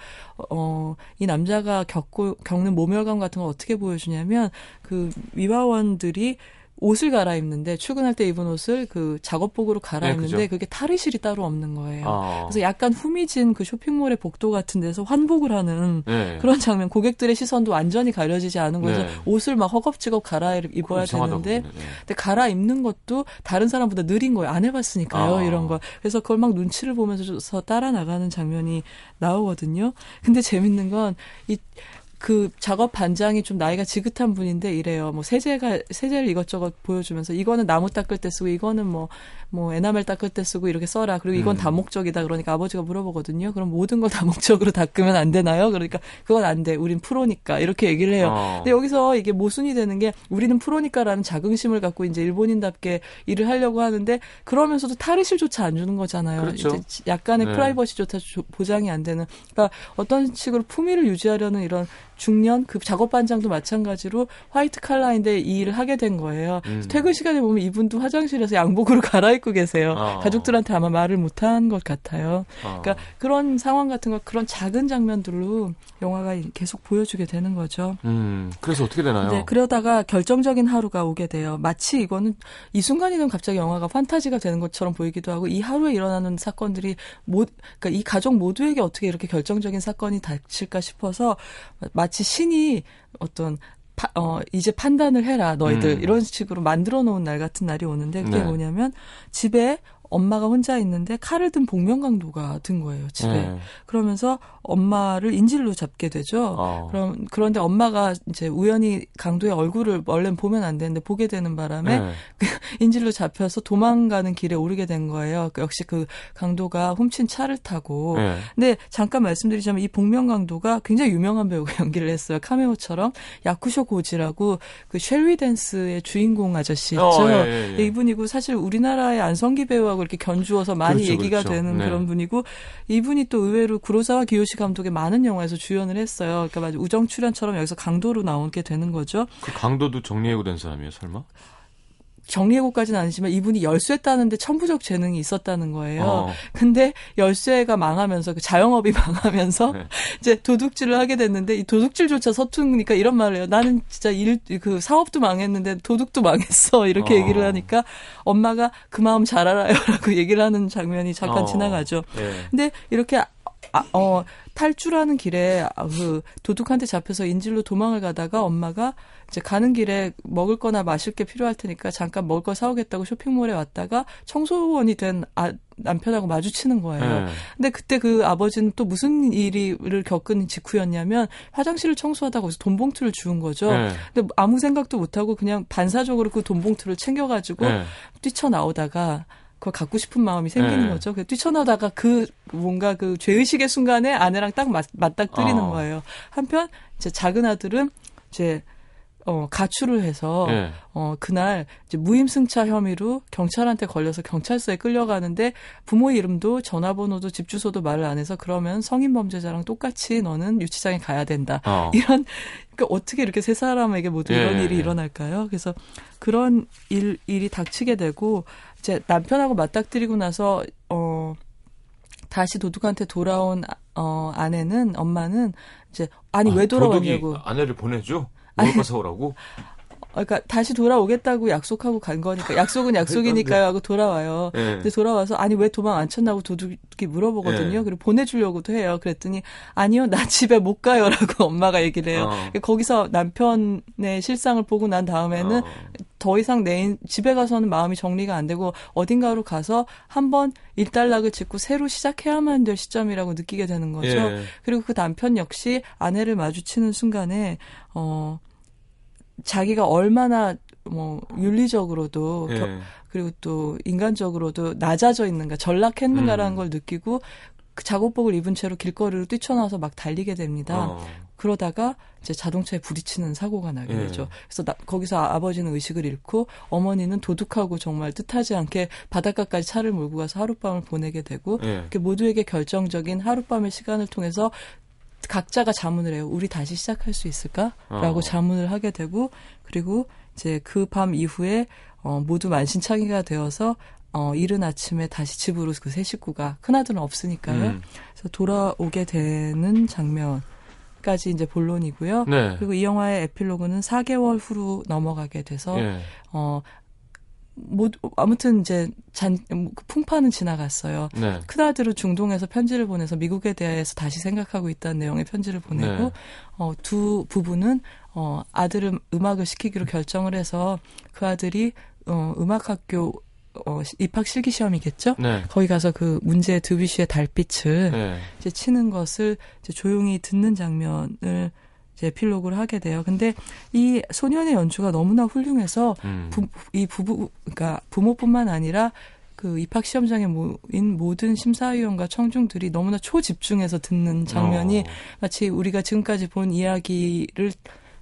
어 이 남자가 겪고 겪는 모멸감 같은 걸 어떻게 보여주냐면 그 위화원들이 옷을 갈아입는데 출근할 때 입은 옷을 그 작업복으로 갈아입는데 네, 그게 탈의실이 따로 없는 거예요. 아. 그래서 약간 후미진 그 쇼핑몰의 복도 같은 데서 환복을 하는 네. 그런 장면. 고객들의 시선도 완전히 가려지지 않은 거에서 네. 옷을 막 허겁지겁 갈아입어야 되는데 네. 근데 갈아입는 것도 다른 사람보다 느린 거예요. 안 해봤으니까요. 아. 이런 거. 그래서 그걸 막 눈치를 보면서 따라 나가는 장면이 나오거든요. 근데 재밌는 건 이 그 작업 반장이 좀 나이가 지긋한 분인데 이래요. 뭐 세제가 세제를 이것저것 보여주면서 이거는 나무 닦을 때 쓰고 이거는 뭐 뭐뭐 에나멜 닦을 때 쓰고 이렇게 써라. 그리고 이건 음. 다목적이다. 그러니까 아버지가 물어보거든요. 그럼 모든 걸 다목적으로 닦으면 안 되나요? 그러니까 그건 안 돼. 우린 프로니까 이렇게 얘기를 해요. 어. 근데 여기서 이게 모순이 되는 게 우리는 프로니까라는 자긍심을 갖고 이제 일본인답게 일을 하려고 하는데 그러면서도 탈의실조차 안 주는 거잖아요. 그렇죠. 이제 약간의 네. 프라이버시조차 보장이 안 되는. 그러니까 어떤 식으로 품위를 유지하려는 이런 중년 그 작업 반장도 마찬가지로 화이트 칼라인데 이 일을 하게 된 거예요. 음. 퇴근 시간에 보면 이분도 화장실에서 양복으로 갈아입고 계세요. 어. 가족들한테 아마 말을 못한 것 같아요. 어. 그러니까 그런 상황 같은 거 그런 작은 장면들로 영화가 계속 보여주게 되는 거죠. 음. 그래서 어떻게 되나요? 네, 그러다가 결정적인 하루가 오게 돼요. 마치 이거는 이 순간이면 갑자기 영화가 판타지가 되는 것처럼 보이기도 하고 이 하루에 일어나는 사건들이 모, 그러니까 이 가족 모두에게 어떻게 이렇게 결정적인 사건이 닥칠까 싶어서 마치 신이 어떤 파, 어, 이제 판단을 해라, 너희들. 음. 이런 식으로 만들어 놓은 날 같은 날이 오는데, 그게 네. 뭐냐면, 집에 엄마가 혼자 있는데 칼을 든 복면강도가 든 거예요 집에. 네. 그러면서 엄마를 인질로 잡게 되죠. 어. 그럼 그런데 엄마가 이제 우연히 강도의 얼굴을 원래는 보면 안 되는데 보게 되는 바람에 네. 그 인질로 잡혀서 도망가는 길에 오르게 된 거예요. 그 역시 그 강도가 훔친 차를 타고. 네. 근데 잠깐 말씀드리자면 이 복면강도가 굉장히 유명한 배우가 연기를 했어요. 카메오처럼 야쿠쇼 고지라고 그 쉘리 댄스의 주인공 아저씨 있죠. 어, 예, 예, 예. 이분이고 사실 우리나라의 안성기 배우하고 이렇게 견주어서 많이 그렇죠, 얘기가 그렇죠. 되는 네. 그런 분이고 이분이 또 의외로 구로사와 기요시 감독의 많은 영화에서 주연을 했어요. 그러니까 우정 출연처럼 여기서 강도로 나오게 되는 거죠. 그 강도도 정리해고 된 사람이에요, 설마? 정리해고까지는 아니지만 이분이 열쇠 따는데 천부적 재능이 있었다는 거예요. 어. 근데 열쇠가 망하면서 그 자영업이 망하면서 네. 이제 도둑질을 하게 됐는데 이 도둑질조차 서투니까 이런 말을 해요. 나는 진짜 일 그 사업도 망했는데 도둑도 망했어 이렇게 어. 얘기를 하니까 엄마가 그 마음 잘 알아요라고 얘기를 하는 장면이 잠깐 어. 지나가죠. 네. 근데 이렇게 아, 어, 탈출하는 길에 그 도둑한테 잡혀서 인질로 도망을 가다가 엄마가 이제 가는 길에 먹을 거나 마실 게 필요할 테니까 잠깐 먹을 거 사오겠다고 쇼핑몰에 왔다가 청소원이 된 아, 남편하고 마주치는 거예요. 네. 근데 그때 그 아버지는 또 무슨 일을 겪은 직후였냐면 화장실을 청소하다가 거기서 돈 봉투를 주운 거죠. 네. 근데 아무 생각도 못 하고 그냥 반사적으로 그 돈 봉투를 챙겨 가지고 네. 뛰쳐나오다가 그걸 갖고 싶은 마음이 생기는 네. 거죠. 그 뛰쳐나다가 그 뭔가 그 죄의식의 순간에 아내랑 딱 맞, 맞닥뜨리는 어. 거예요. 한편 이제 작은 아들은 이제 어, 가출을 해서, 네. 어, 그날, 이제 무임승차 혐의로 경찰한테 걸려서 경찰서에 끌려가는데, 부모 이름도 전화번호도 집 주소도 말을 안 해서, 그러면 성인 범죄자랑 똑같이 너는 유치장에 가야 된다. 어. 이런, 그러니까 어떻게 이렇게 세 사람에게 모두 이런 예. 일이 일어날까요? 그래서 그런 일, 일이 닥치게 되고, 이제 남편하고 맞닥뜨리고 나서 어 다시 도둑한테 돌아온 어 아내는 엄마는 이제 아니 아, 왜 돌아왔냐고 아내를 보내줘 먹을 거 사오라고 그러니까 다시 돌아오겠다고 약속하고 간 거니까 약속은 약속이니까요 하고 돌아와요. 네. 근데 돌아와서 아니 왜 도망 안 쳤나고 도둑이 물어보거든요. 네. 그리고 보내주려고도 해요. 그랬더니 아니요 나 집에 못 가요라고 엄마가 얘기를 해요. 어. 거기서 남편의 실상을 보고 난 다음에는 어. 더 이상 내 집에 가서는 마음이 정리가 안 되고 어딘가로 가서 한번 일단락을 짓고 새로 시작해야만 될 시점이라고 느끼게 되는 거죠. 예. 그리고 그 남편 역시 아내를 마주치는 순간에 어 자기가 얼마나 뭐 윤리적으로도 예. 겨, 그리고 또 인간적으로도 낮아져 있는가 전락했는가라는 음. 걸 느끼고 그 작업복을 입은 채로 길거리로 뛰쳐나와서 막 달리게 됩니다. 어. 그러다가 이제 자동차에 부딪히는 사고가 나게 예. 되죠. 그래서 나, 거기서 아버지는 의식을 잃고 어머니는 도둑하고 정말 뜻하지 않게 바닷가까지 차를 몰고 가서 하룻밤을 보내게 되고 예. 모두에게 결정적인 하룻밤의 시간을 통해서 각자가 자문을 해요. 우리 다시 시작할 수 있을까?라고 어. 자문을 하게 되고 그리고 이제 그 밤 이후에 어, 모두 만신창이가 되어서 어, 이른 아침에 다시 집으로 그 세 식구가 큰아들은 없으니까요. 음. 그래서 돌아오게 되는 장면 까지 이제 본론이고요. 네. 그리고 이 영화의 에필로그는 4개월 후로 넘어가게 돼서 예. 어 뭐, 아무튼 이제 잔, 그 풍파는 지나갔어요. 네. 큰아들은 중동에서 편지를 보내서 미국에 대해서 다시 생각하고 있다는 내용의 편지를 보내고, 네. 어, 두 부부는, 어, 아들을 음악을 시키기로 결정을 해서 그 아들이, 어, 음악학교 어, 입학 실기 시험이겠죠? 네. 거기 가서 그 문제 드비시의 달빛을 네. 이제 치는 것을 이제 조용히 듣는 장면을 이제 에필로그를 하게 돼요. 근데 이 소년의 연주가 너무나 훌륭해서 음. 부, 이 부부 그러니까 부모뿐만 아니라 그 입학 시험장에 모인 모든 심사위원과 청중들이 너무나 초집중해서 듣는 장면이 어. 마치 우리가 지금까지 본 이야기를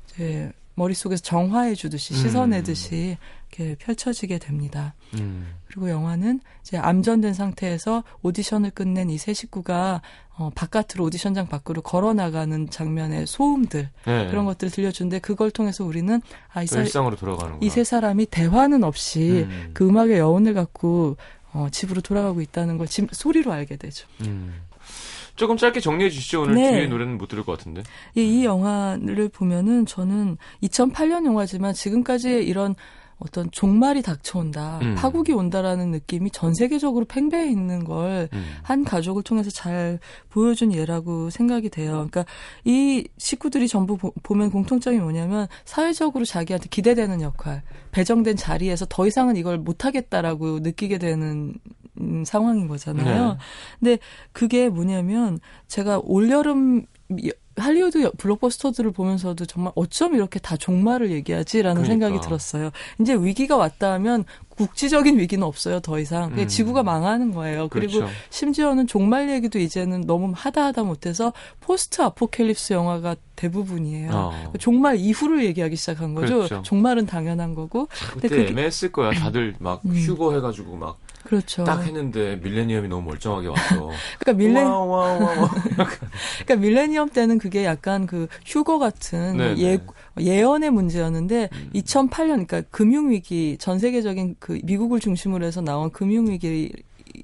이제 머릿속에서 정화해 주듯이 씻어내듯이 음. 이렇게 펼쳐지게 됩니다. 음. 그리고 영화는 이제 암전된 상태에서 오디션을 끝낸 이 세 식구가 어, 바깥으로 오디션장 밖으로 걸어 나가는 장면의 소음들 네. 그런 것들을 들려주는데 그걸 통해서 우리는 아, 이 사, 일상으로 돌아가는 이 세 사람이 대화는 없이 음. 그 음악의 여운을 갖고 어, 집으로 돌아가고 있다는 걸 집, 소리로 알게 되죠. 음. 조금 짧게 정리해 주시죠. 오늘 네. 뒤에 노래는 못 들을 것 같은데. 이, 이 영화를 보면은 저는 2008년 영화지만 지금까지 이런 어떤 종말이 닥쳐온다, 음. 파국이 온다라는 느낌이 전 세계적으로 팽배해 있는 걸한 음. 가족을 통해서 잘 보여준 예라고 생각이 돼요. 그러니까 이 식구들이 전부 보, 보면 공통점이 뭐냐면 사회적으로 자기한테 기대되는 역할, 배정된 자리에서 더 이상은 이걸 못하겠다라고 느끼게 되는 음, 상황인 거잖아요. 네. 근데 그게 뭐냐면 제가 올여름 할리우드 블록버스터들을 보면서도 정말 어쩜 이렇게 다 종말을 얘기하지라는 그러니까. 생각이 들었어요. 이제 위기가 왔다 하면 국지적인 위기는 없어요, 더 이상. 음. 지구가 망하는 거예요. 그리고 그렇죠. 심지어는 종말 얘기도 이제는 너무 하다 하다 못해서 포스트 아포캘립스 영화가 대부분이에요. 어. 종말 이후를 얘기하기 시작한 거죠. 그렇죠. 종말은 당연한 거고. 그때 근데 그게, 애매했을 거야. 다들 막 음. 휴거 해가지고 막 그렇죠. 딱 했는데 밀레니엄이 너무 멀쩡하게 왔어. 그러니까 밀레 그러니까 밀레니엄 때는 그게 약간 그 휴거 같은 네네. 예 예언의 문제였는데 음. 2008년 그러니까 금융 위기 전 세계적인 그 미국을 중심으로 해서 나온 금융 위기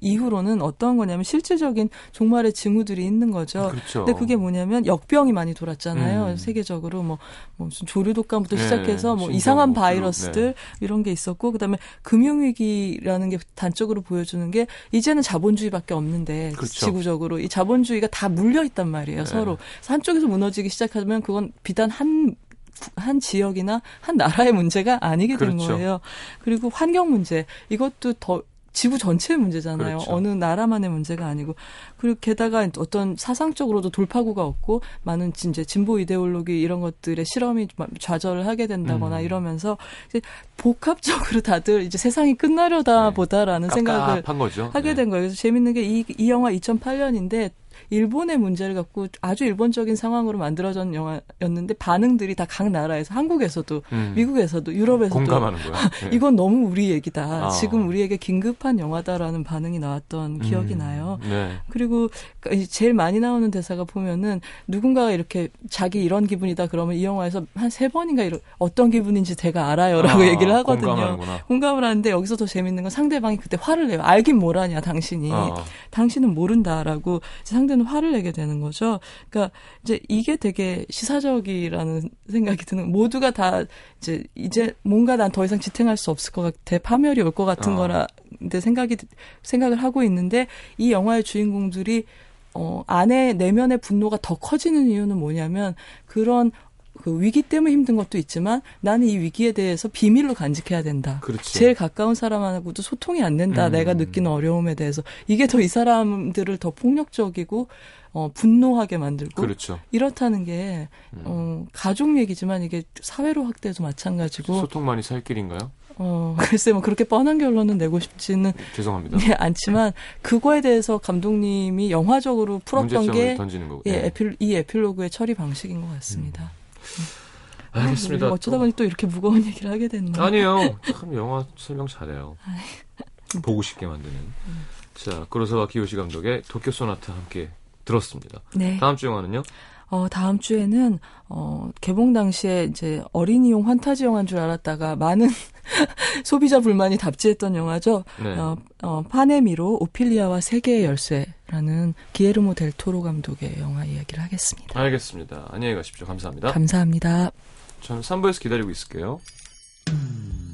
이후로는 어떤 거냐면 실질적인 종말의 징후들이 있는 거죠. 그렇죠. 근데 그게 뭐냐면 역병이 많이 돌았잖아요. 음. 세계적으로 뭐, 뭐 무슨 조류 독감부터 네, 시작해서 뭐 이상한 뭐 바이러스들 네. 이런 게 있었고 그다음에 금융 위기라는 게 단적으로 보여주는 게 이제는 자본주의밖에 없는데 그렇죠. 지구적으로 이 자본주의가 다 물려 있단 말이에요. 네. 서로 한쪽에서 무너지기 시작하면 그건 비단 한한 지역이나 한 나라의 문제가 아니게 된 그렇죠. 거예요. 그리고 환경 문제 이것도 더 지구 전체의 문제잖아요. 그렇죠. 어느 나라만의 문제가 아니고 그리고 게다가 어떤 사상적으로도 돌파구가 없고 많은 이제 진보 이데올로기 이런 것들의 실험이 좌절을 하게 된다거나 음. 이러면서 이제 복합적으로 다들 이제 세상이 끝나려다 네. 보다라는 생각을 하게 네. 된 거예요. 그래서 재밌는 게 이 이 영화 2008년인데 일본의 문제를 갖고 아주 일본적인 상황으로 만들어진 영화였는데 반응들이 다 각 나라에서 한국에서도 음. 미국에서도 유럽에서도 공감하는 거야. 네. 이건 너무 우리 얘기다. 아. 지금 우리에게 긴급한 영화다라는 반응이 나왔던 기억이 음. 나요. 네. 그리고 제일 많이 나오는 대사가 보면은 누군가가 이렇게 자기 이런 기분이다 그러면 이 영화에서 한 세 번인가 이런 어떤 기분인지 제가 알아요라고 아, 얘기를 하거든요. 공감하는구나. 공감을 하는데 여기서 더 재밌는 건 상대방이 그때 화를 내요. 알긴 뭐라냐 당신이. 아. 당신은 모른다라고 상대 상대는 화를 내게 되는 거죠. 그러니까 이제 이게 되게 시사적이라는 생각이 드는 모두가 다 이제 이제 뭔가 난 더 이상 지탱할 수 없을 것 같아 파멸이 올 것 같은 어. 거라 근데 생각이 생각을 하고 있는데 이 영화의 주인공들이 어 안에 내면의 분노가 더 커지는 이유는 뭐냐면 그런 그 위기 때문에 힘든 것도 있지만 나는 이 위기에 대해서 비밀로 간직해야 된다. 그렇지. 제일 가까운 사람하고도 소통이 안 된다. 음. 내가 느끼는 어려움에 대해서 이게 더 이 사람들을 더 폭력적이고 어, 분노하게 만들고 그렇죠. 이렇다는 게 음. 어, 가족 얘기지만 이게 사회로 확대해도 마찬가지고 소통만이 살 길인가요? 어, 글쎄 뭐 그렇게 뻔한 결론은 내고 싶지는 죄송합니다. 예, 않지만 그거에 대해서 감독님이 영화적으로 풀었던 게 예, 예. 에필, 이 에필로그의 처리 방식인 것 같습니다. 음. 알겠습니다. 아, 어쩌다 보니 또 이렇게 무거운 얘기를 하게 됐나? 아니에요. 참 영화 설명 잘해요. 보고 싶게 만드는. 자, 그로서와 기요시 감독의 도쿄 소나타 함께 들었습니다. 네. 다음 주 영화는요? 어, 다음 주에는, 어, 개봉 당시에 이제 어린이용 환타지 영화인 줄 알았다가 많은 소비자 불만이 답지했던 영화죠. 네. 어, 어, 파네미로 오피리아와 세계의 열쇠라는 기에르모 델 토로 감독의 영화 이야기를 하겠습니다. 알겠습니다. 안녕히 가십시오. 감사합니다. 감사합니다. 저는 3부에서 기다리고 있을게요. 음.